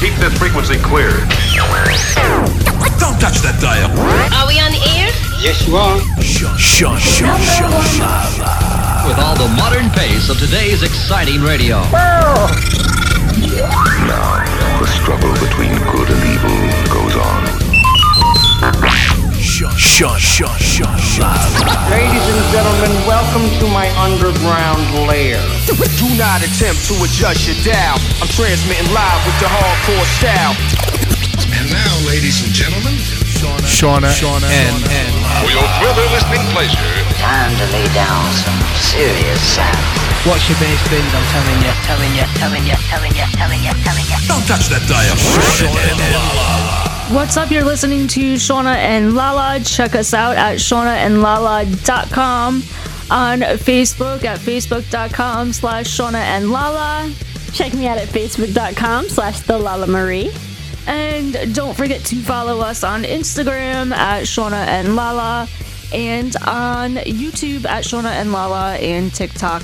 Keep this frequency clear. Don't touch that dial. Are we on the air? Yes, you are. Shut, shut, shut, shut, With all the modern pace of today's exciting radio. Now, the struggle between good and evil goes on. Shut, shut, shut, shut, shut. Ladies and gentlemen, welcome to my underground lair. Do not attempt to adjust your dial. I'm transmitting live with the hardcore style. And now, ladies and gentlemen, Shauna, Shauna, and, and For your further listening pleasure, Time to lay down some serious sound. Watch your bass bins, I'm telling you, telling you, telling you, telling you, telling you, telling you. don't touch that dial. What's up? You're listening to Shauna and Lala. Check us out at shaunaandlala.com on Facebook at facebook.com slash Shauna and Lala. Check me out at facebook.com slash the Lala Marie. And don't forget to follow us on Instagram at Shauna and Lala and on YouTube at Shauna and Lala and TikTok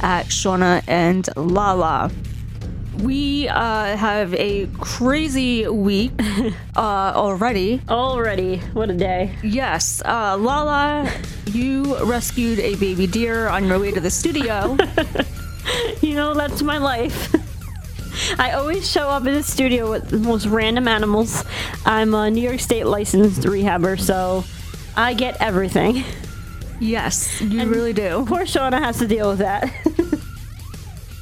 at Shauna and Lala. We uh, have a crazy week uh, already. Already, what a day. Yes, uh, Lala, you rescued a baby deer on your way to the studio. You know, that's my life. I always show up in the studio with the most random animals. I'm a New York State licensed rehabber, so I get everything. yes, you really do. Poor Shauna has to deal with that.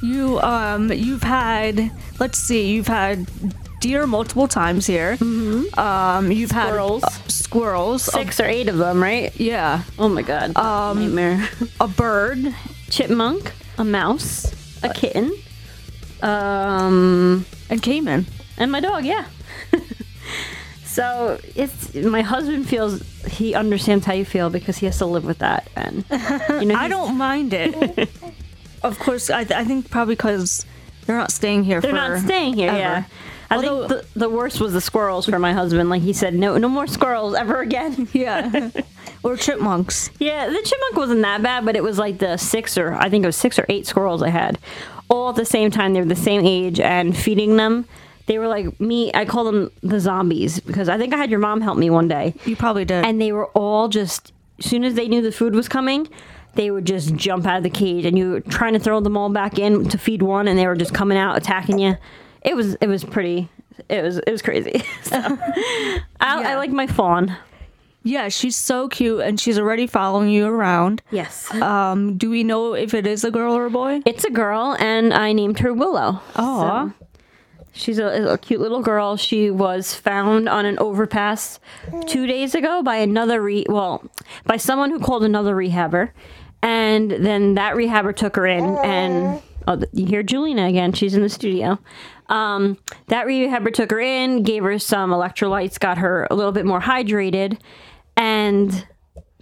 You um you've had let's see, you've had deer multiple times here. Mm-hmm. Um you've Squirrels. had uh, squirrels, Six or eight of them, right? yeah, Oh my god. Um, Nightmare. a bird, Chipmunk, a mouse, a kitten, um, and caiman. and my dog, yeah. so it's my husband feels he understands how you feel because he has to live with that, and you know I don't mind it. Of course, I, I think probably because they're not staying here. They're for not staying here. ever. Yeah. I Although- think the, the worst was the squirrels for my husband. Like he said, no, no more squirrels ever again. Yeah, or chipmunks. Yeah, the chipmunk wasn't that bad, but it was like the six or I think it was six or eight squirrels I had, all at the same time. They were the same age, and feeding them, they were like me. I call them the zombies because I think I had your mom help me one day, You probably did. and they were all just as soon as they knew the food was coming. They would just jump out of the cage, and you were trying to throw them all back in to feed one, and they were just coming out attacking you. It was it was pretty. It was it was crazy. So, I, I like my fawn. yeah, she's so cute, and she's already following you around. Yes. Um, do we know if it is a girl or a boy? It's a girl, and I named her Willow. So, she's a, a cute little girl. She was found on an overpass two days ago by another re well, by someone who called another rehabber, and then that rehabber took her in. And oh, you hear Julina again? She's in the studio. Um, that rehabber took her in, gave her some electrolytes, got her a little bit more hydrated, and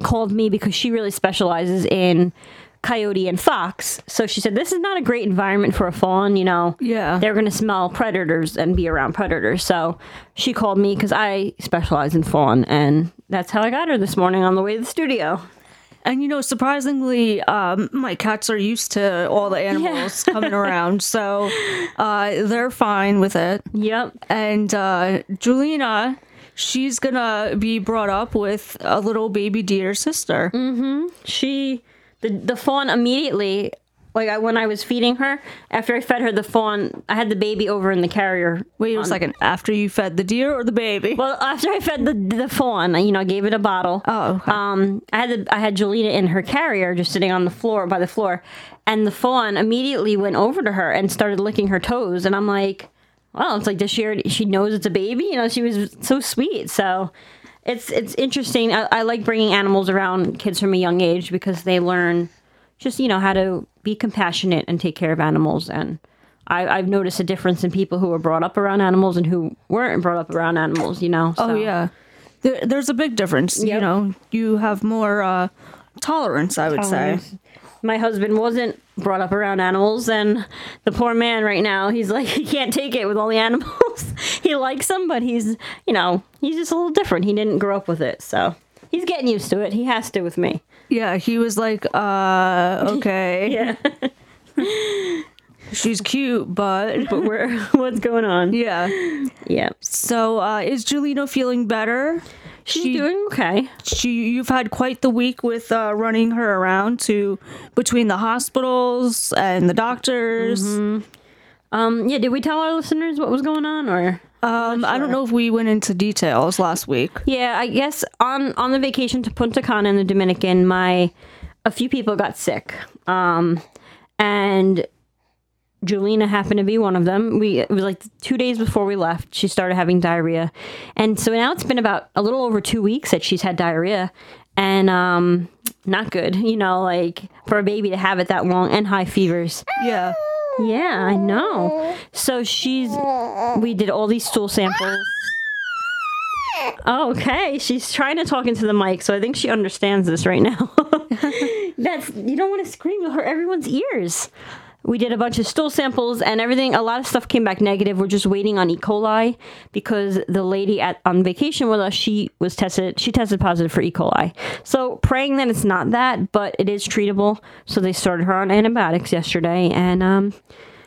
called me because she really specializes in coyote and fox. So she said, This is not a great environment for a fawn, you know. Yeah. They're going to smell predators and be around predators. So she called me because I specialize in fawn. And that's how I got her this morning on the way to the studio. And you know, surprisingly, um, my cats are used to all the animals coming around, so uh, they're fine with it. Yep. And uh, Julina, she's gonna be brought up with a little baby deer sister. Mm. She, the, the fawn immediately, like I, when I was feeding her, after I fed her the fawn, I had the baby over in the carrier. Wait a second, after you fed the deer or the baby? Well, after I fed the the fawn, you know, I gave it a bottle. Oh, okay. Um, I had the, I had Jolina in her carrier, just sitting on the floor by the floor, and the fawn immediately went over to her and started licking her toes, and I'm like, well, it's like does she already, she knows it's a baby? You know, she was so sweet. So it's it's interesting. I, I like bringing animals around kids from a young age because they learn just you know how to be compassionate and take care of animals and. I, I've noticed a difference in people who were brought up around animals and who weren't brought up around animals. You know. oh yeah, there, there's a big difference. You know, you have more uh, tolerance, I would say. my husband wasn't brought up around animals and the poor man right now he's like he can't take it with all the animals he likes them but he's you know he's just a little different he didn't grow up with it so he's getting used to it he has to with me Yeah, he was like, uh, okay. yeah She's cute, but but we're what's going on? yeah. Yeah, So, uh, is Julino feeling better? she's She- doing okay. She, you've had quite the week with uh, running her around to between the hospitals and the doctors. Um, yeah, did we tell our listeners what was going on, or? Um, I don't know if we went into details last week. Yeah, I guess on on the vacation to Punta Cana in the Dominican, my a few people got sick, um, and Julina happened to be one of them. We it was like two days before we left, she started having diarrhea, and so now it's been about a little over two weeks that she's had diarrhea, and um, not good. You know, like for a baby to have it that long and high fevers. Yeah. Yeah, I know. So she's. We did all these stool samples. Okay, she's trying to talk into the mic, so I think she understands this right now. That's you don't want to scream you'll hurt everyone's ears. We did a bunch of stool samples and everything. A lot of stuff came back negative. We're just waiting on E. coli because the lady at on vacation with us, she was tested. She tested positive for E. coli. So praying that it's not that, but it is treatable. So they started her on antibiotics yesterday, and um,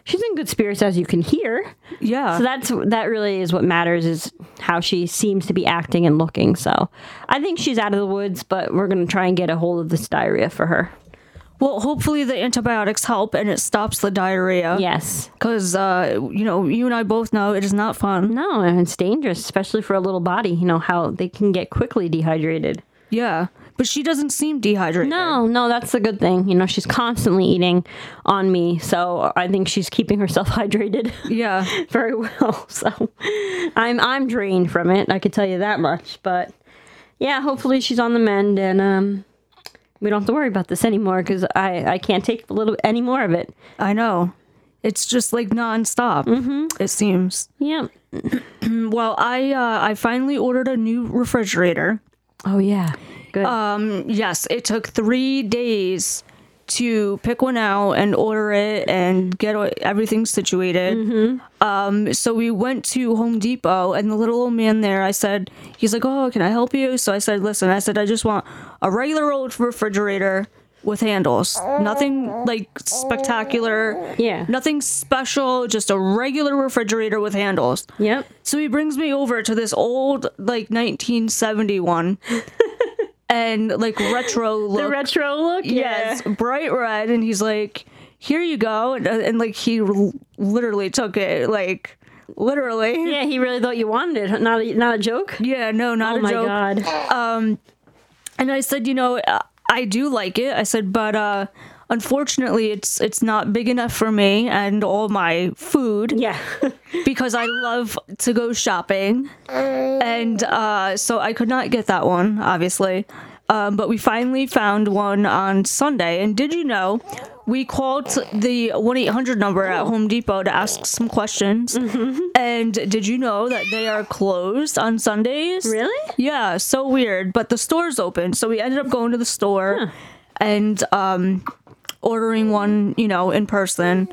she's in good spirits as you can hear. Yeah. So that's that really is what matters is how she seems to be acting and looking. So I think she's out of the woods, but we're gonna try and get a hold of this diarrhea for her. Well, hopefully the antibiotics help and it stops the diarrhea. Yes. Because, uh, you know, you and I both know it is not fun. No, and it's dangerous, especially for a little body. You know how they can get quickly dehydrated. Yeah. But she doesn't seem dehydrated. No, no, that's the good thing. You know, she's constantly eating on me, so I think she's keeping herself hydrated. Yeah. very well. So I'm I'm drained from it. I could tell you that much. But yeah, hopefully she's on the mend and um, we don't have to worry about this anymore because I I can't take a little any more of it. I know. It's just like nonstop. Mm-hmm. It seems. Yeah. Well, I uh, I finally ordered a new refrigerator. Oh yeah. Good. Um, yes, it took three days to pick one out and order it and get everything situated. Um, so we went to Home Depot and the little old man there, I said, he's like, oh, can I help you? So I said, listen, I said, I just want a regular old refrigerator with handles. Nothing like spectacular. Yeah. Nothing special, just a regular refrigerator with handles. yep. So he brings me over to this old, like 1971, and like retro look. The retro look. yes, bright red, and he's like, "Here you go," and, and like he l- literally took it, like literally. Yeah, he really thought you wanted it. Not a, not a joke. Yeah, no, not Oh a my joke. Um, And I said, you know, uh, I do like it. I said, but uh, unfortunately, it's it's not big enough for me and all my food. Yeah. because I love to go shopping, and uh, so I could not get that one, obviously. Um, but we finally found one on Sunday. And did you know we called the 1 800 number at Home Depot to ask some questions? And did you know that they are closed on Sundays? Really? Yeah, so weird. But the store's open. So we ended up going to the store and um, ordering one, you know, in person.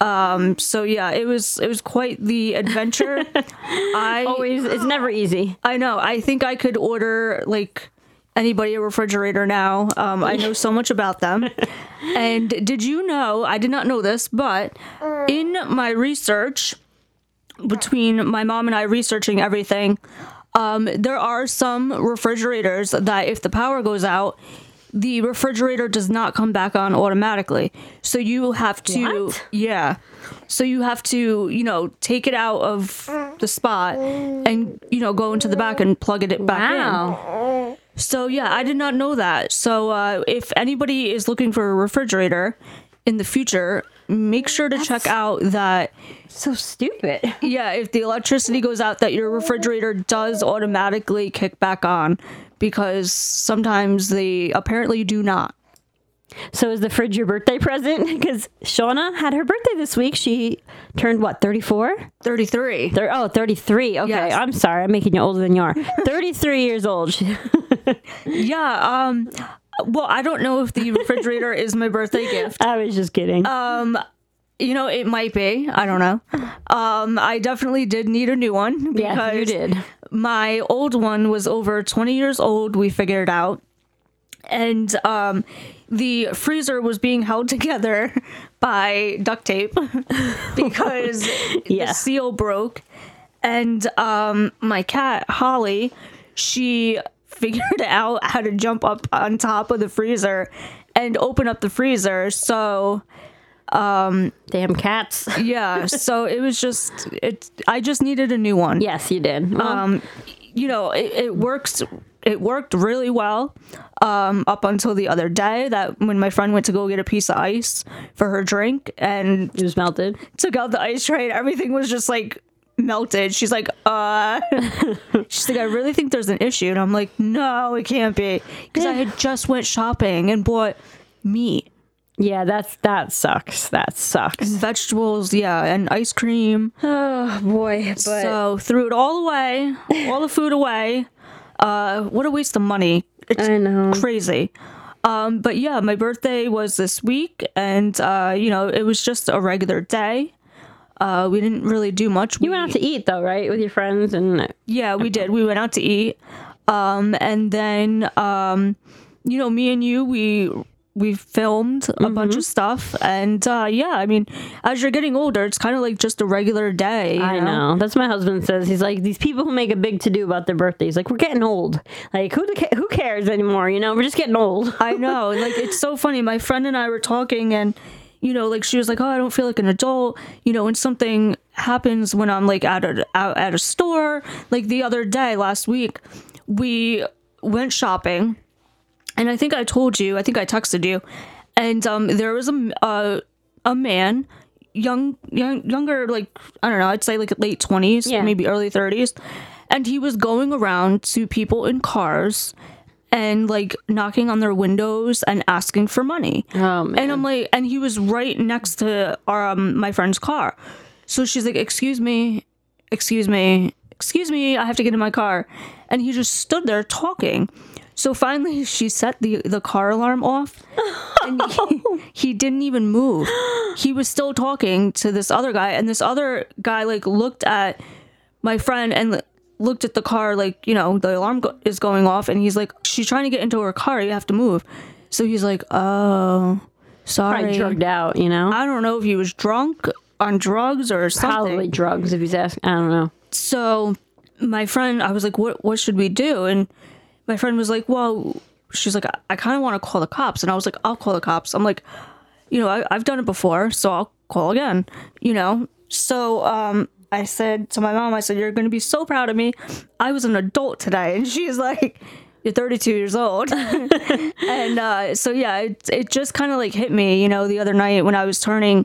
Um, so yeah, it was it was quite the adventure. I Always. It's never easy. I know. I think I could order like anybody a refrigerator now. Um, I know so much about them. and did you know? I did not know this, but in my research, between my mom and I researching everything, um, there are some refrigerators that if the power goes out, the refrigerator does not come back on automatically. So you have to, What? yeah. So you have to, you know, take it out of the spot and, you know, go into the back and plug it back in. So yeah, I did not know that. So uh, if anybody is looking for a refrigerator in the future, make sure to check out that So stupid. yeah, if the electricity goes out, that your refrigerator does automatically kick back on because sometimes they apparently do not. So is the fridge your birthday present? Because Shauna had her birthday this week. She turned what, 34? 33. Thir- oh, 33. Okay. Yes. I'm sorry. I'm making you older than you are. 33 years old. Yeah, um well, I don't know if the refrigerator is my birthday gift. I was just kidding. You know, it might be. I don't know. Um I definitely did need a new one because yeah, you did. my old one was over 20 years old we figured out and um the freezer was being held together by duct tape because Yeah. the seal broke. And um, my cat, Holly, she figured out how to jump up on top of the freezer and open up the freezer. So, Damn cats. yeah, so it was just, it, I just needed a new one. yes, you did. Well, um, you know, it, it works. It worked really well um, up until the other day. That when my friend went to go get a piece of ice for her drink and it was melted. took out the ice tray, and everything was just like melted. She's like, uh, she's like, I really think there's an issue, and I'm like, no, it can't be, because I had just went shopping and bought meat, Yeah, that's that sucks. That sucks. vegetables, yeah, and ice cream. Oh boy, but so threw it all away, all the food away. Uh, what a waste of money. It's I know. crazy. Um, but yeah, my birthday was this week, and uh, you know, it was just a regular day. Uh, we didn't really do much. You went out to eat though, right, with your friends and Yeah, we did. We went out to eat. Um, and then um, you know, me and you, we we filmed a bunch Mm-hmm. of stuff, and uh, yeah, I mean, as you're getting older, it's kind of like just a regular day. you I know. That's what my husband says. He's like these people who make a big to do about their birthdays. Like we're getting old. Like who who cares anymore? You know, we're just getting old. I know. Like it's so funny. My friend and I were talking and you know, like she was like, "Oh, I don't feel like an adult." You know, when something happens when I'm like at a out at a store, like the other day last week, we went shopping, and I think I told you, I think I texted you, and um, there was a uh, a man, young, young, younger, like I don't know, I'd say like late twenties, Yeah. maybe early thirties, and he was going around to people in cars and like knocking on their windows and asking for money. Oh. And I'm like, and he was right next to our um, my friend's car. So she's like, "Excuse me, excuse me, excuse me, I have to get in my car." And he just stood there talking. So finally, she set the the car alarm off, and he, oh. he didn't even move. He was still talking to this other guy, and this other guy like looked at my friend and looked at the car like you know the alarm go- is going off and he's like she's trying to get into her car you have to move so he's like oh sorry Probably drugged out. You know, i don't know if he was drunk on drugs or something probably drugs. If he's asking, I don't know. so my friend i was like what what should we do and my friend was like well she's like i, I kind of want to call the cops and i was like i'll call the cops. I'm like you know I, i've done it before so i'll call again you know? So um i said to my mom i said you're going to be so proud of me. I was an adult today and she's like you're 32 years old. And uh so yeah it, it just kind of like hit me you know the other night when i was turning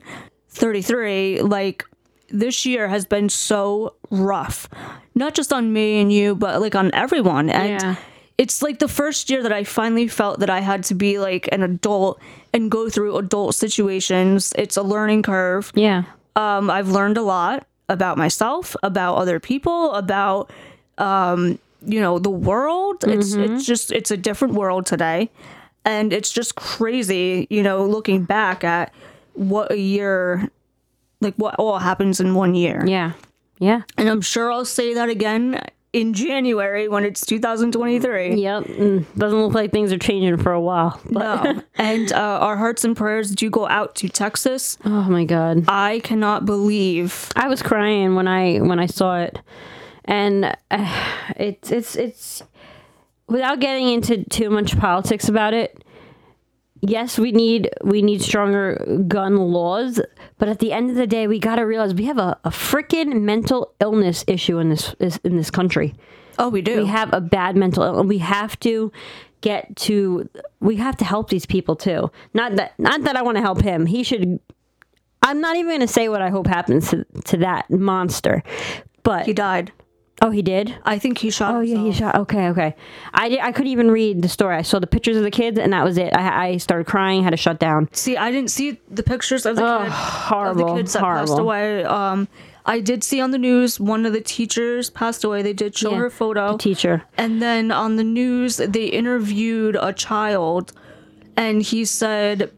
33 like this year has been so rough not just on me and you but like on everyone. And Yeah. It's like the first year that i finally felt that i had to be like an adult and go through adult situations it's a learning curve Yeah, um, I've learned a lot about myself, about other people, about um, you know the world. It's it's just it's a different world today, and it's just crazy. You know, looking back at what a year, like what all happens in one year. yeah, yeah. And I'm sure I'll say that again in January when it's 2023. Yep. Mm, doesn't look like things are changing for a while. But No. and uh, our hearts and prayers do go out to Texas. oh my god. I cannot believe I was crying when I when I saw it, and uh, it's it's it's without getting into too much politics about it. Yes, we need we need stronger gun laws, but at the end of the day, we got to realize we have a, a freaking mental illness issue in this in this country. Oh, we do. We have a bad mental illness. And we have to get to we have to help these people too. Not that not that I want to help him. He should I'm not even going to say what I hope happens to, to that monster. But he died. Oh, he did. I think he shot. Oh yeah, he shot. Okay, okay. I did, I couldn't even read the story. I saw the pictures of the kids, and that was it. I, I started crying, had to shut down. See, I didn't see the pictures of the Oh, kid, horrible, of the kids that passed away. Um, I did see on the news one of the teachers passed away. They did show Yeah, her photo. the teacher. And then on the news, they interviewed a child, and he said,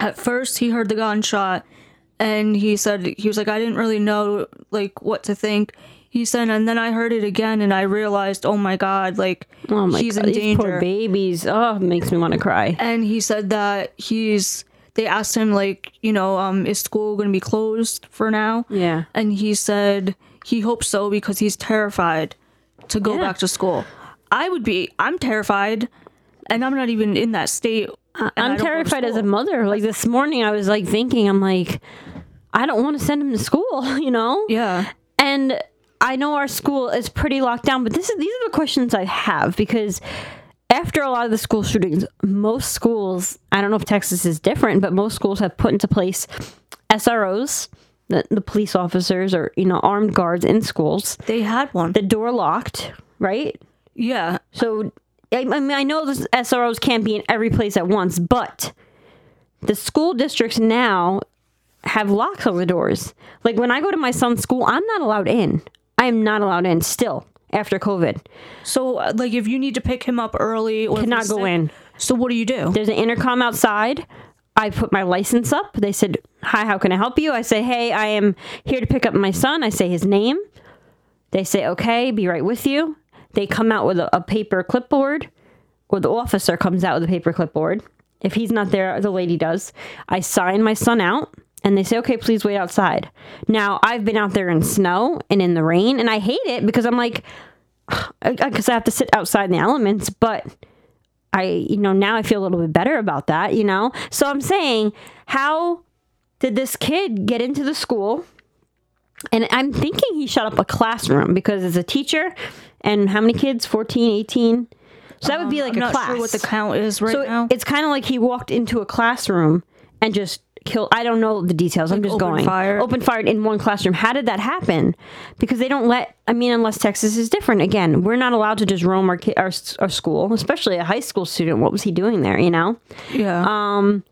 at first he heard the gunshot, and he said he was like, I didn't really know like what to think. He said, and then I heard it again, and I realized, oh my god, like Oh my he's god, in these danger. poor babies. Oh, it makes me want to cry. and he said that he's. They asked him like, you know, um, is school going to be closed for now? Yeah. And he said he hopes so because he's terrified to go Yeah. back to school. I would be. I'm terrified, and I'm not even in that state. I'm don't go to terrified as a mother. Like this morning, I was like thinking, I'm like, I don't want to send him to school, you know? Yeah. And I know our school is pretty locked down, but this is these are the questions I have because after a lot of the school shootings, most schools, I don't know if Texas is different, but most schools have put into place SROs, the, the police officers or, you know, armed guards in schools. They had one. The door locked, right? yeah. So I, I mean, I know the SROs can't be in every place at once, but the school districts now have locks on the doors. Like when I go to my son's school, I'm not allowed in. I am not allowed in still after COVID. So, uh, like, if you need to pick him up early, or Cannot go sick, in. So, what do you do? There's an intercom outside. I put my license up. They said, "Hi, how can I help you?" I say, "Hey, I am here to pick up my son." I say his name. They say, "Okay, be right with you." They come out with a, a paper clipboard, or the officer comes out with a paper clipboard. If he's not there, the lady does. I sign my son out, and they say, "Okay, please wait outside." Now, I've been out there in snow and in the rain, and I hate it because I'm like, because I have to sit outside in the elements, but. I, you know, now I feel a little bit better about that, you know? So I'm saying, how did this kid get into the school? And I'm thinking he shut up a classroom because as a teacher, and how many kids? 14, 18? So that would be like Um, I'm a class. sure what the count is right so now. it's kind of like he walked into a classroom and just killed. I don't know the details. I'm just going. open going fire? open fired in one classroom. How did that happen? Because they don't let. I mean, unless Texas is different. Again, we're not allowed to just roam our ki- our, our school, especially a high school student. What was he doing there? You know. yeah. Um,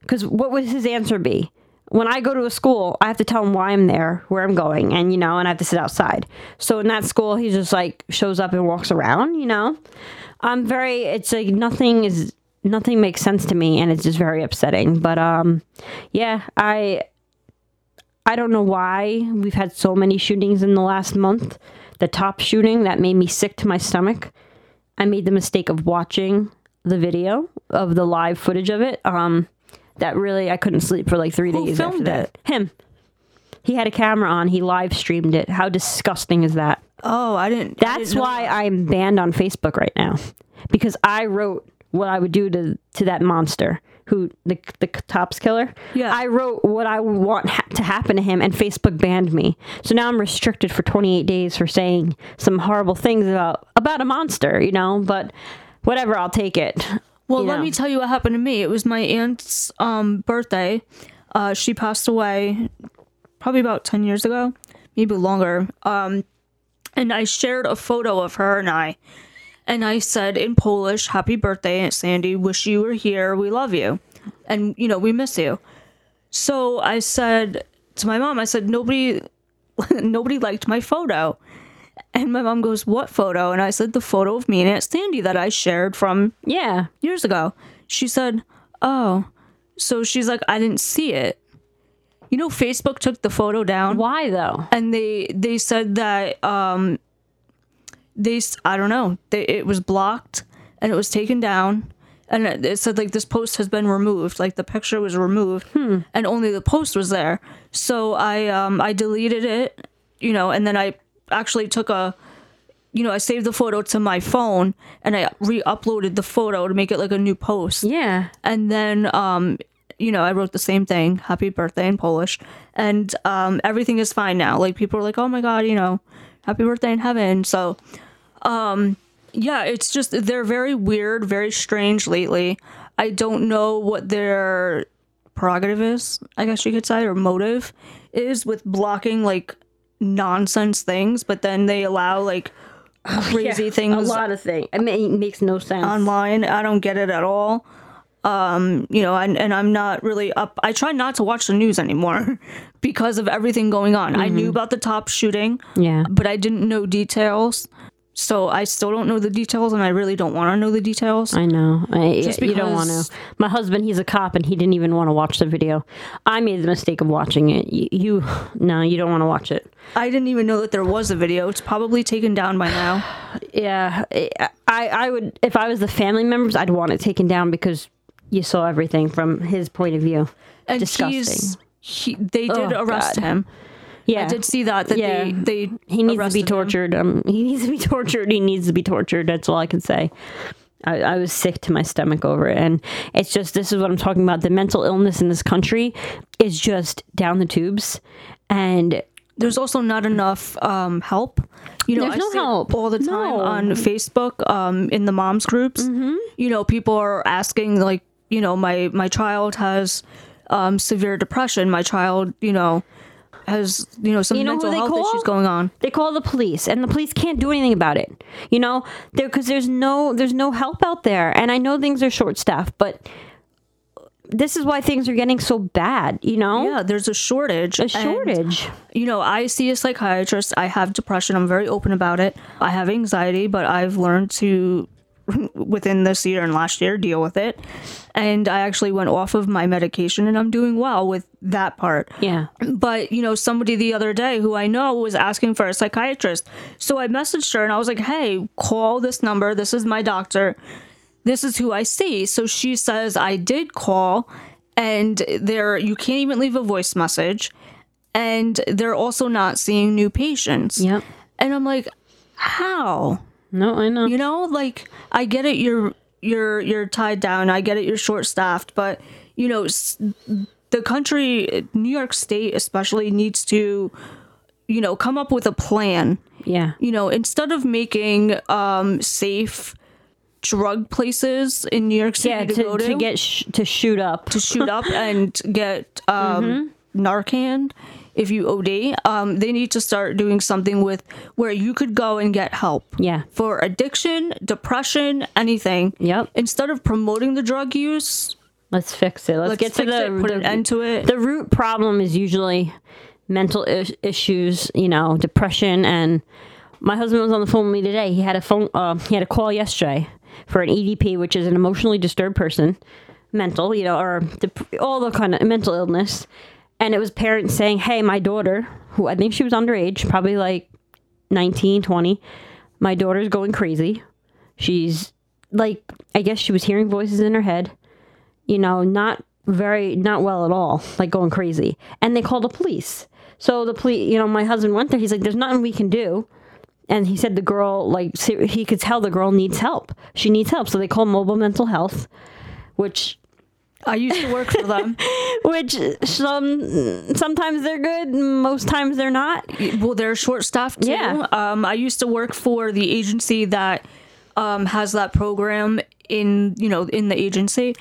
because what would his answer be? When I go to a school, I have to tell him why I'm there, where I'm going, and you know, and I have to sit outside. So in that school, he just like shows up and walks around, you know. I'm very. It's like nothing is nothing makes sense to me, and it's just very upsetting. But um, yeah, I I don't know why we've had so many shootings in the last month. The Tops shooting that made me sick to my stomach. I made the mistake of watching the video of the live footage of it. Um, that really I couldn't sleep for like three Who days after filmed that. it? Him. He had a camera on. He live streamed it. How disgusting is that? oh, I didn't. I That's didn't why that. I'm banned on Facebook right now because I wrote what I would do to to that monster who the the Tops killer. Yeah. I wrote what I would want ha- to happen to him, and Facebook banned me. So now I'm restricted for 28 days for saying some horrible things about about a monster. You know, but whatever, I'll take it. Well, you let know. me tell you what happened to me. It was my aunt's um, birthday. Uh, she passed away probably about 10 years ago, maybe longer. Um, and I shared a photo of her and I. And I said in Polish, Happy birthday, Aunt Sandy. Wish you were here. We love you. And, you know, we miss you. So I said to my mom, I said, nobody, nobody liked my photo. And my mom goes, What photo? And I said, The photo of me and Aunt Sandy that I shared from Yeah. years ago. She said, "Oh." So she's like, "I didn't see it." You know, Facebook took the photo down, Why though? and they they said that um, they I don't know, they, it was blocked and it was taken down, and it, it said like this post has been removed, like the picture was removed, and only the post was there. So I um I deleted it, you know, and then I actually took a you know, I saved the photo to my phone and I re-uploaded the photo to make it like a new post. Yeah. And then um you know, I wrote the same thing, happy birthday in Polish. And um everything is fine now. Like people are like, "Oh my god, you know, happy birthday in heaven." So um yeah, it's just they're very weird, very strange lately. I don't know what their prerogative is, I guess you could say, or motive is with blocking like nonsense things, but then they allow like crazy things A lot of things. I mean, it makes no sense. online. I don't get it at all. Um, you know, and, and I'm not really up. I try not to watch the news anymore because of everything going on. I knew about the Tops shooting, yeah. but I didn't know details. So I still don't know the details, and I really don't want to know the details. I know. I, Just you don't want because- to. My husband, he's a cop, and he didn't even want to watch the video. I made the mistake of watching it. You, you no, you don't want to watch it. I didn't even know that there was a video. It's probably taken down by now. Yeah, I I would if I was the family members, I'd want it taken down because you saw everything from his point of view. And Disgusting. he, they did Oh, arrest God. him. Yeah, I did see that that Yeah. they they he needs to be him. tortured. Um, he needs to be tortured. He needs to be tortured. That's all I can say. I, I was sick to my stomach over it, and it's just this is what I'm talking about. The mental illness in this country is just down the tubes, and There's also not enough um, help. You know, There's I no help. all the time No. on Facebook um, in the moms groups. Mm-hmm. You know, people are asking like, you know, my my child has um, severe depression. My child, you know, has you know some You know mental health call? issues going on. They call the police, and the police can't do anything about it. You know, there because there's no there's no help out there, and I know things are short staffed, but this is why things are getting so bad. You know, Yeah, there's a shortage. a and, shortage. you know, I see a psychiatrist. I have depression. I'm very open about it. I have anxiety, but I've learned to, within this year and last year, deal with it. And I actually went off of my medication and I'm doing well with that part. yeah, But, you know, somebody the other day who I know was asking for a psychiatrist. So I messaged her and I was like, hey, call this number. This is my doctor. This is who I see. So she says, I did call and there, you can't even leave a voice message. And they're also not seeing new patients. Yep. And I'm like, how? No, I know. You know, like I get it. You're you're you're tied down. I get it. You're short staffed, but you know, the country, New York State especially, needs to, you know, come up with a plan. yeah, You know, instead of making um safe drug places in New York City yeah, to, to, go to, to get sh- to shoot up. to shoot up and get um, Narcan if you OD. Um, they need to start doing something with where you could go and get help. Yeah. For addiction, depression, anything. Yep. Instead of promoting the drug use, Let's fix it. Let's, let's get to the it, put the, an end to it. the root problem is usually mental is- issues, you know, depression. And my husband was on the phone with me today. He had a phone, uh, he had a call yesterday for an EDP, which is an emotionally disturbed person, mental, you know, or dep- all the kind of mental illness. And it was parents saying, "Hey, my daughter, who I think she was underage, probably like 19, 20, my daughter's going crazy. She's like, I guess she was hearing voices in her head." you know, not very, not well at all, like going crazy. And they called the police. So the police, you know, my husband went there. He's like, there's nothing we can do. And he said the girl, like, he could tell the girl needs help. She needs help. So they called mobile mental health, which, I used to work for them. which some, sometimes they're good, most times they're not. well, they're short staffed too. Yeah. Um, I used to work for the agency that um, has that program in you know in the agency,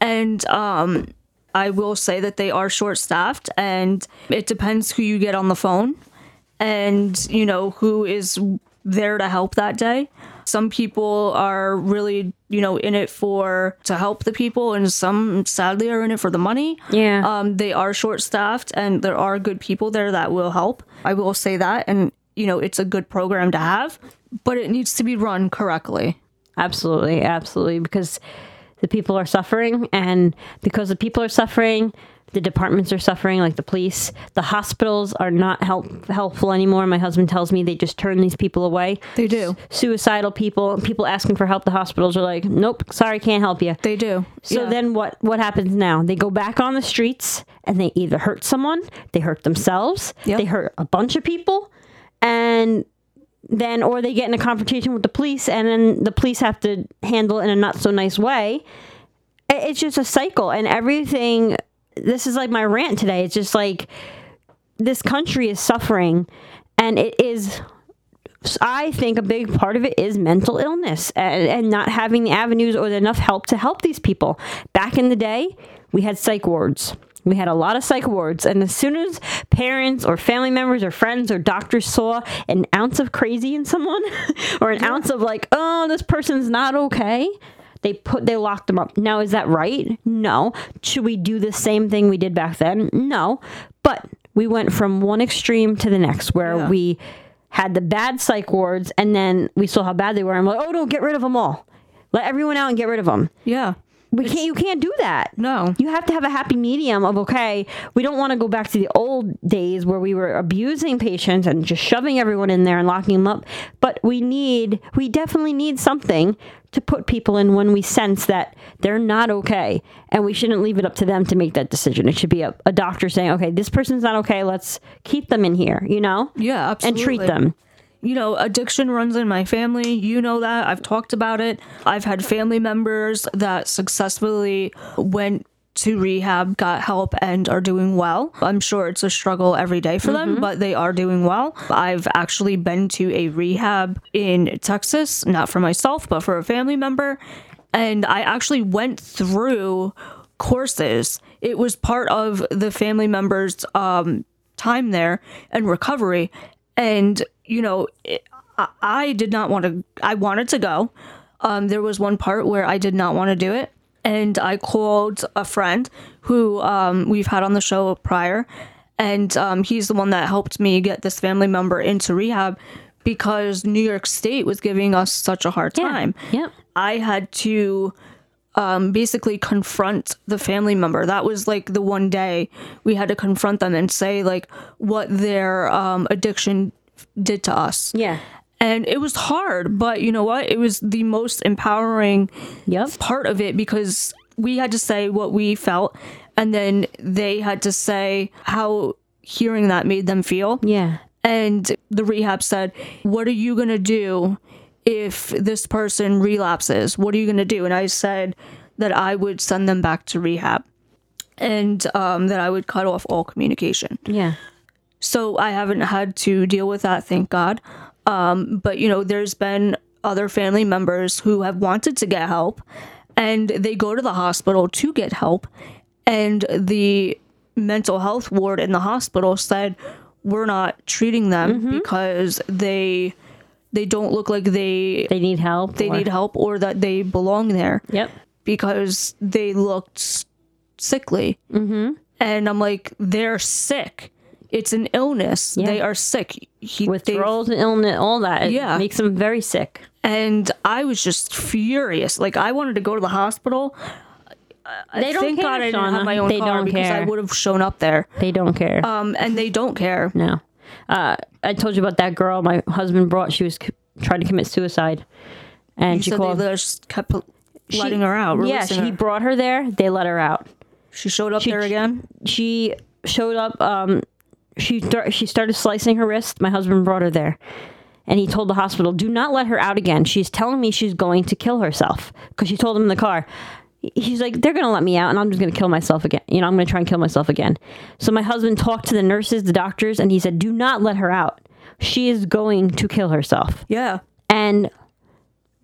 and um, I will say that they are short staffed, and it depends who you get on the phone, and you know who is there to help that day. Some people are really, you know, in it for to help the people, and some sadly are in it for the money. Yeah. Um, they are short staffed, and there are good people there that will help. I will say that, and you know, it's a good program to have, but it needs to be run correctly. Absolutely, absolutely. Because the people are suffering, and because the people are suffering, the departments are suffering, like the police. The hospitals are not help, helpful anymore. My husband tells me they just turn these people away. They do. Suicidal people, people asking for help. The hospitals are like, nope, sorry, can't help you. They do. So Yeah. then what what happens now? They go back on the streets and they either hurt someone, they hurt themselves, Yep. they hurt a bunch of people, and then or they get in a confrontation with the police and then the police have to handle it in a not so nice way. It's just a cycle and everything this is like my rant today. It's just like this country is suffering and it is I think a big part of it is mental illness and, and not having the avenues or enough help to help these people. Back in the day, we had psych wards. We had a lot of psych wards, and as soon as parents or family members or friends or doctors saw an ounce of crazy in someone, or an ounce of like, oh, this person's not okay, they put they locked them up. Now, is that right? No. Should we do the same thing we did back then? No. But we went from one extreme to the next, where Yeah. we had the bad psych wards, and then we saw how bad they were. I'm like, oh no, get rid of them all. Let everyone out and get rid of them. Yeah. We can't. You can't do that. No. You have to have a happy medium of okay. We don't want to go back to the old days where we were abusing patients and just shoving everyone in there and locking them up. But we need. We definitely need something to put people in when we sense that they're not okay, and we shouldn't leave it up to them to make that decision. It should be a, a doctor saying, okay, this person's not okay. Let's keep them in here. You know. Yeah, absolutely. And treat them. You know, addiction runs in my family. You know that. I've talked about it. I've had family members that successfully went to rehab, got help, and are doing well. I'm sure it's a struggle every day for them, but they are doing well. I've actually been to a rehab in Texas, not for myself, but for a family member. And I actually went through courses. It was part of the family members' um, time there and recovery. And, you know, it, I, I did not want to, I wanted to go. Um, there was one part where I did not want to do it. And I called a friend who um, we've had on the show prior. And um, he's the one that helped me get this family member into rehab because New York State was giving us such a hard time. Yep. I had to um, basically confront the family member. That was like the one day we had to confront them and say like what their um, addiction did to us. Yeah. And it was hard, but you know what? It was the most empowering Yep. part of it because we had to say what we felt and then they had to say how hearing that made them feel. Yeah. And the rehab said, What are you going to do if this person relapses? What are you going to do? And I said that I would send them back to rehab and um, that I would cut off all communication. Yeah. So I haven't had to deal with that, thank God. Um, but, you know, there's been other family members who have wanted to get help and they go to the hospital to get help. And the mental health ward in the hospital said, we're not treating them because they they don't look like they They need help. they or- need help or that they belong there Yep. because they looked sickly. Mm-hmm. And I'm like, they're sick. It's an illness. Yeah. They are sick. He, they- Withdrawals and illness, all that. It Yeah. makes them very sick. and I was just furious. Like I wanted to go to the hospital. They don't Thank care, God I didn't Shauna. have my own They car don't because I would have shown up there. They don't care. Um, and they don't care. no. Uh, I told you about that girl my husband brought. She was c- trying to commit suicide. And You she called. they just kept she- letting her out. Yeah, he brought her there. They let her out. she showed up she- there again. She showed up. Um, she she started slicing her wrist. My husband brought her there, and he told the hospital, "Do not let her out again. She's telling me she's going to kill herself because she told him in the car." He's like, "They're gonna let me out, and I'm just gonna kill myself again. You know, I'm gonna try and kill myself again." So my husband talked to the nurses, the doctors, and he said, "Do not let her out. She is going to kill herself." Yeah. And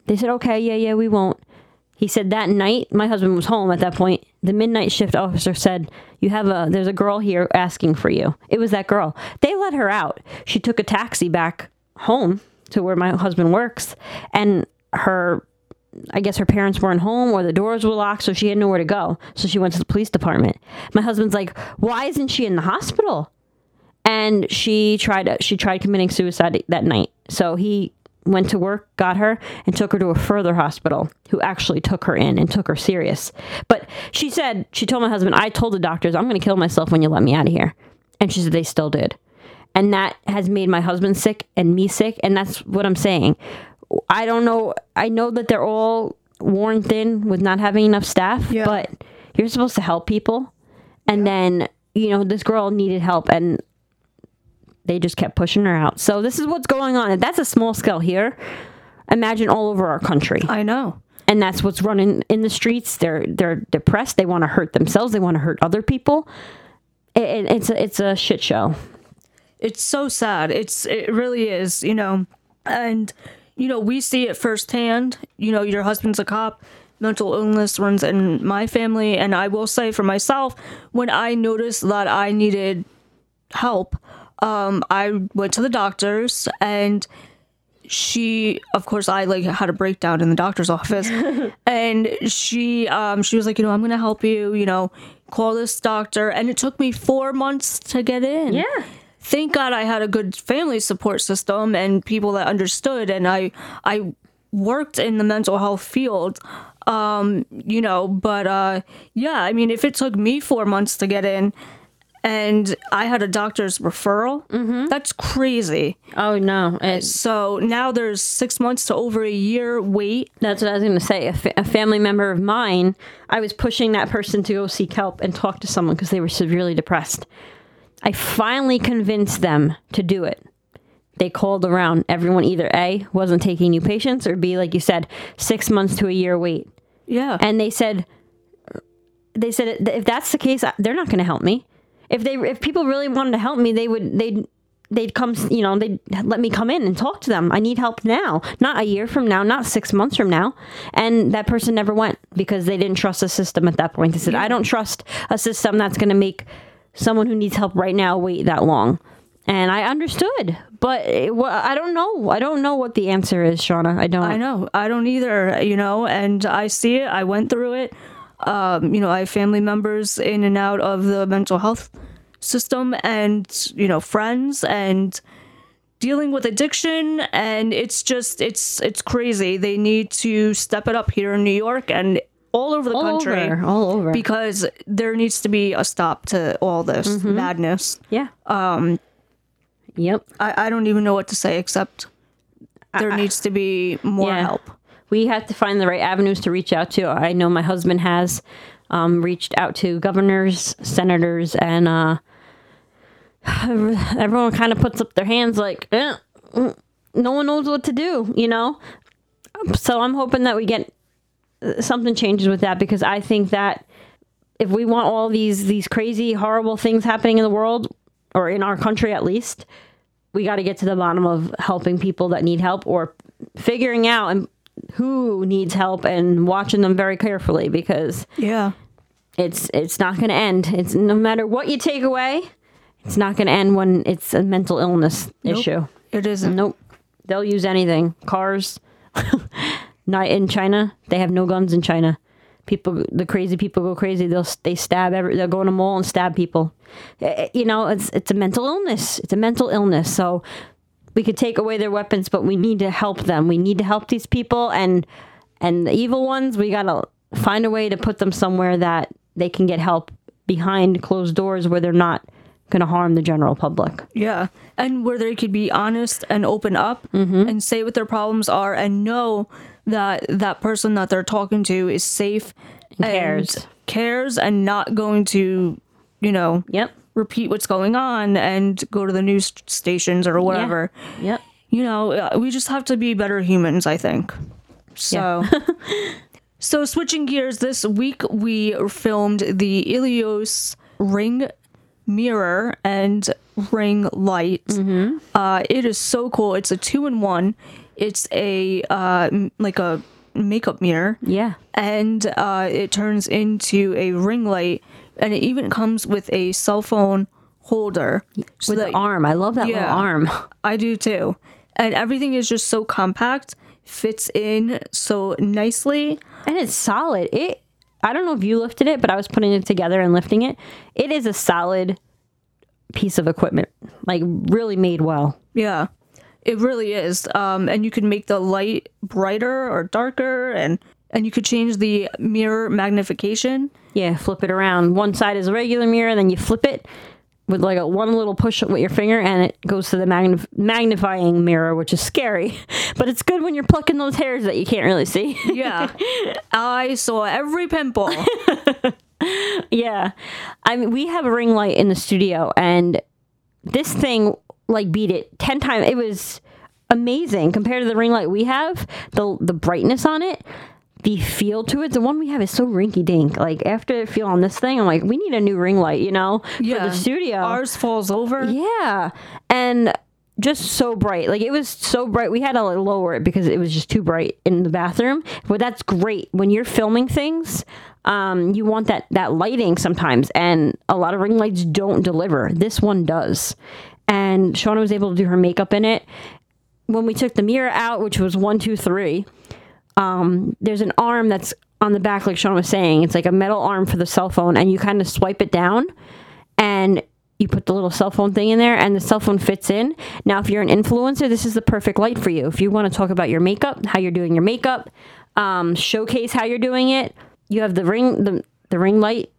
they said, okay, yeah, yeah, we won't. He said that night, my husband was home at that point. The midnight shift officer said, You have a, there's a girl here asking for you. It was that girl. They let her out. She took a taxi back home to where my husband works. And her, I guess her parents weren't home or the doors were locked, so she had nowhere to go. So she went to the police department. My husband's like, Why isn't she in the hospital? and she tried she tried committing suicide that night. So he went to work, got her, and took her to a further hospital who actually took her in and took her serious. But she said she told my husband, "I told the doctors I'm going to kill myself when you let me out of here," and she said they still did, and that has made my husband sick and me sick, and that's what I'm saying. I don't know. I know that they're all worn thin with not having enough staff, Yeah. but you're supposed to help people, and then you know this girl needed help and they just kept pushing her out. So this is what's going on. That's a small scale here. Imagine all over our country. I know. And that's what's running in the streets. They're they're depressed. They want to hurt themselves. They want to hurt other people. It, it- it's a, it's a shit show. it's so sad it's it really is you know and you know we see it firsthand you know your husband's a cop mental illness runs in my family and i will say for myself when i noticed that i needed help um i went to the doctors and she of course i like had a breakdown in the doctor's office. And she um she was like you know i'm gonna help you you know call this doctor. And it took me four months to get in. Yeah. Thank God I had a good family support system and people that understood. And I I worked in the mental health field Um, you know, but uh, yeah, I mean, if it took me four months to get in, and I had a doctor's referral, mm-hmm. that's crazy. Oh no, it's, So now there's six months to over a year wait. that's what I was going to say. A, fa- a family member of mine, I was pushing that person to go seek help and talk to someone because they were severely depressed. I finally convinced them to do it. They called around. Everyone either A, wasn't taking new patients, or B, like you said, six months to a year wait. Yeah. And they said, they said if that's the case, they're not going to help me. If they, if people really wanted to help me, they would, they'd, they'd come, you know, they'd let me come in and talk to them. I need help now, not a year from now, not six months from now. And that person never went because they didn't trust the system at that point. They said, I don't trust a system that's going to make someone who needs help right now wait that long. And I understood, but it, wa- I don't know. I don't know what the answer is, Shauna. I don't. I know. I don't either, you know, and I see it. I went through it. Um, you know, I have family members in and out of the mental health system and, you know, friends and dealing with addiction and it's just it's it's crazy. They need to step it up here in New York and all over the All country. over, all over. Because there needs to be a stop to all this madness. Yeah. Um. Yep. I, I don't even know what to say except there needs to be more Yeah. help. We have to find the right avenues to reach out to. I know my husband has um, reached out to governors, senators, and uh, everyone kind of puts up their hands like, eh, mm, no one knows what to do, you know? So I'm hoping that we get uh, something changes with that because I think that if we want all these these crazy horrible things happening in the world or in our country at least we got to get to the bottom of helping people that need help or figuring out and who needs help and watching them very carefully because Yeah. it's it's not going to end. It's no matter what you take away it's not going to end when it's a mental illness issue. It isn't. nope. They'll use anything. Cars. Not in china. They have no guns in china. People the crazy people go crazy. They'll they stab every they'll go in a mall and stab people. Eh, eh, you know it's it's a mental illness. It's a mental illness. So we could take away their weapons but we need to help them we need to help these people and and the evil ones we got to find a way to put them somewhere that they can get help behind closed doors where they're not going to harm the general public Yeah. And where they could be honest and open up Mm-hmm. and say what their problems are and know that that person that they're talking to is safe and cares. cares and not going to, you know, yep repeat what's going on and go to the news stations or whatever. yep You know, uh, we just have to be better humans, I think. So So switching gears, this week we filmed the Ilios ring mirror and ring light. Uh, it is so cool. It's a two in one. It's a uh, m- like a makeup mirror, yeah and uh, it turns into a ring light, and it even comes with a cell phone holder. So with that- the arm i love that little arm I do too. And everything is just so compact, fits in so nicely. and it's solid. It I don't know if you lifted it, but I was putting it together and lifting it. It is a solid piece of equipment, like really made well. Yeah, it really is. Um, and you can make the light brighter or darker, and and you could change the mirror magnification. Yeah, flip it around. One side is a regular mirror, and then you flip it with like a one little push with your finger, and it goes to the magnif- magnifying mirror, which is scary, but it's good when you're plucking those hairs that you can't really see. Yeah, I saw every pimple. Yeah. I mean, we have a ring light in the studio, and this thing like beat it 10 times. It was amazing compared to the ring light we have, the, the brightness on it. The feel to it, the one we have is so rinky dink. Like after I feel on this thing, I'm like, we need a new ring light, you know, for the studio. Ours falls over. Yeah. And just so bright. Like it was so bright. We had to like, lower it because it was just too bright in the bathroom. But that's great. When you're filming things, um, you want that that lighting sometimes. And a lot of ring lights don't deliver. This one does. And Shauna was able to do her makeup in it. When we took the mirror out, which was one, two, three, um, there's an arm that's on the back, like Sean was saying. It's like a metal arm for the cell phone, and you kind of swipe it down, and you put the little cell phone thing in there, and the cell phone fits in. Now, if you're an influencer, this is the perfect light for you. If you want to talk about your makeup, how you're doing your makeup, um, showcase how you're doing it. You have the ring the the ring light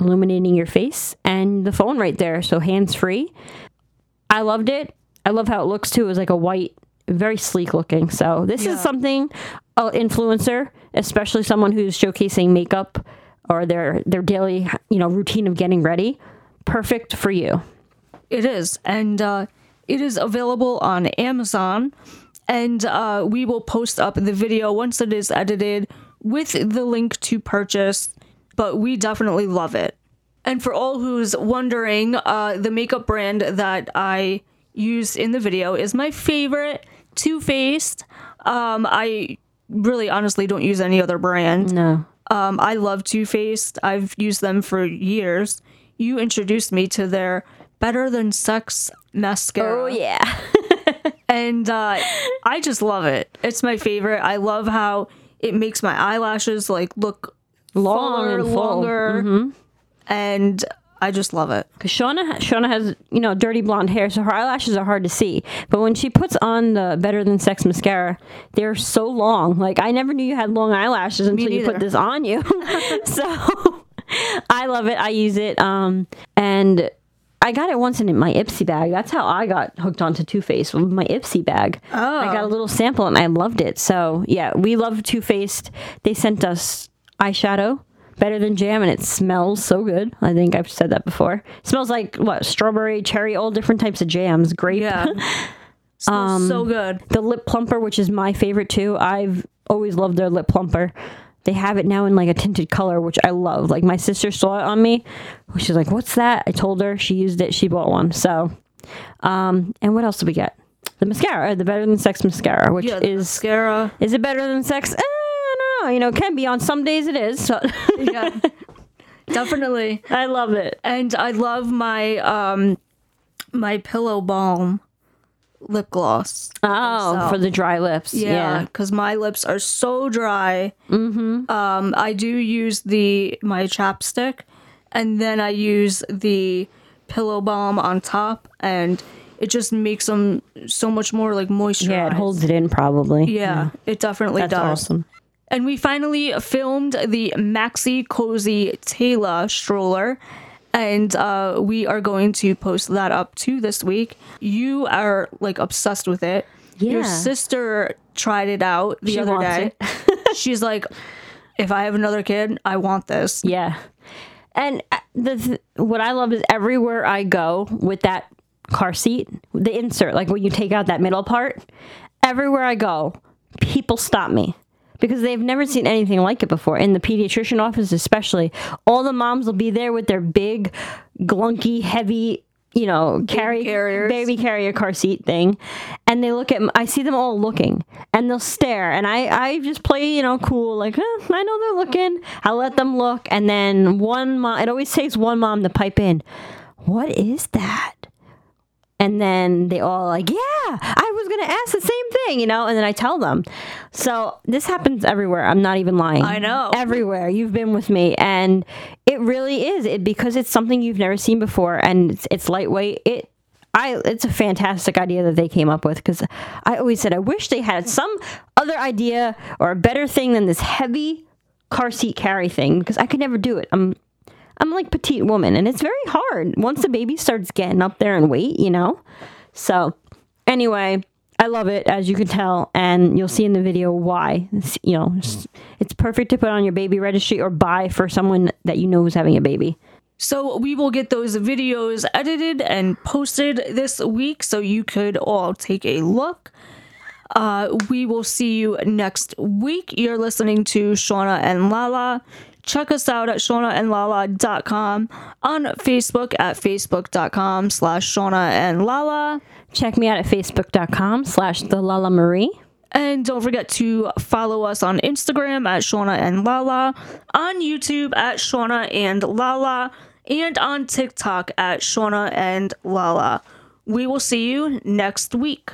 illuminating your face and the phone right there, so hands free. I loved it. I love how it looks too. It was like a white, very sleek looking. So this is something an influencer, especially someone who's showcasing makeup or their their daily you know routine of getting ready, perfect for you. It is, and uh, it is available on Amazon. And uh, we will post up the video once it is edited with the link to purchase. But we definitely love it. And for all who's wondering, uh, the makeup brand that I used in the video is my favorite, Too Faced. Um, I really honestly don't use any other brand. No. Um, I love Too Faced. I've used them for years. You introduced me to their Better Than Sex mascara. Oh yeah. and uh, I just love it. It's my favorite. I love how it makes my eyelashes like look Long fuller, and full. longer, and I just love it. Because Shauna, Shauna has, you know, dirty blonde hair, so her eyelashes are hard to see. But when she puts on the Better Than Sex mascara, they're so long. Like, I never knew you had long eyelashes until you put this on you. so, I love it. I use it. Um, and I got it once in my Ipsy bag. That's how I got hooked onto Too Faced with my Ipsy bag. Oh. I got a little sample and I loved it. So, yeah, we love Too Faced. They sent us eyeshadow better than jam and it smells so good. I think i've said that before. It smells like what strawberry cherry all different types of jams grape. Yeah, Smells so good. the lip plumper which is my favorite too. I've always loved their lip plumper. They have it now in like a tinted color which i love. Like my sister saw it on me. She's like what's that? I told her she used it. She bought one. So um and what else did we get? The mascara the better than sex mascara which Yeah, is mascara. is it better than sex? Eh, know you know it can be on some days it is so Yeah, definitely. i love it And I love my um my pillow balm lip gloss. Oh, for the dry lips. Yeah, Yeah. because my lips are so dry. Mm-hmm. Um, I do use the my chapstick, and then I use the pillow balm on top, and it just makes them so much more like moisturized. Yeah, it holds it in probably. Yeah, it definitely That's does. awesome. And we finally filmed the Maxi Cozy Taylor stroller. And uh, we are going to post that up too this week. You are like obsessed with it. Your Yeah. sister tried it out the She other wants day. She's like, if I have another kid, I want this. Yeah. And uh, the th- what I love is everywhere I go with that car seat, the insert, like when you take out that middle part, everywhere I go, people stop me because they've never seen anything like it before. In the pediatrician office, especially, all the moms will be there with their big, glunky, heavy, you know, carry carriers. baby carrier car seat thing, and they look at. I see them all looking, and they'll stare, and I, I just play, you know, cool, like, eh, I know they're looking. I'll let them look, and then one mom. It always takes one mom to pipe in. What is that? And then they all like, yeah, I was gonna ask the same thing, you know. And then I tell them. So this happens everywhere. I'm not even lying. I know. everywhere. You've been with me, and it really is it because it's something you've never seen before, and it's, it's lightweight. It. I, it's a fantastic idea that they came up with because I always said I wish they had some other idea or a better thing than this heavy car seat carry thing because I could never do it. I'm I'm like petite woman and it's very hard once the baby starts getting up there in weight, you know? So anyway, I love it as you can tell and you'll see in the video why. It's, you know, it's, perfect to put on your baby registry or buy for someone that you know who's having a baby. So we will get those videos edited and posted this week so you could all take a look. Uh, we will see you next week. You're listening to Shauna and Lala. Check us out at shaunaandlala.com, on Facebook at facebook.com slash Shauna and Lala. Check me out at facebook.com slash the Lala Marie. And don't forget to follow us on Instagram at Shauna and Lala, on YouTube at Shauna and Lala, and on TikTok at Shauna and Lala. We will see you next week.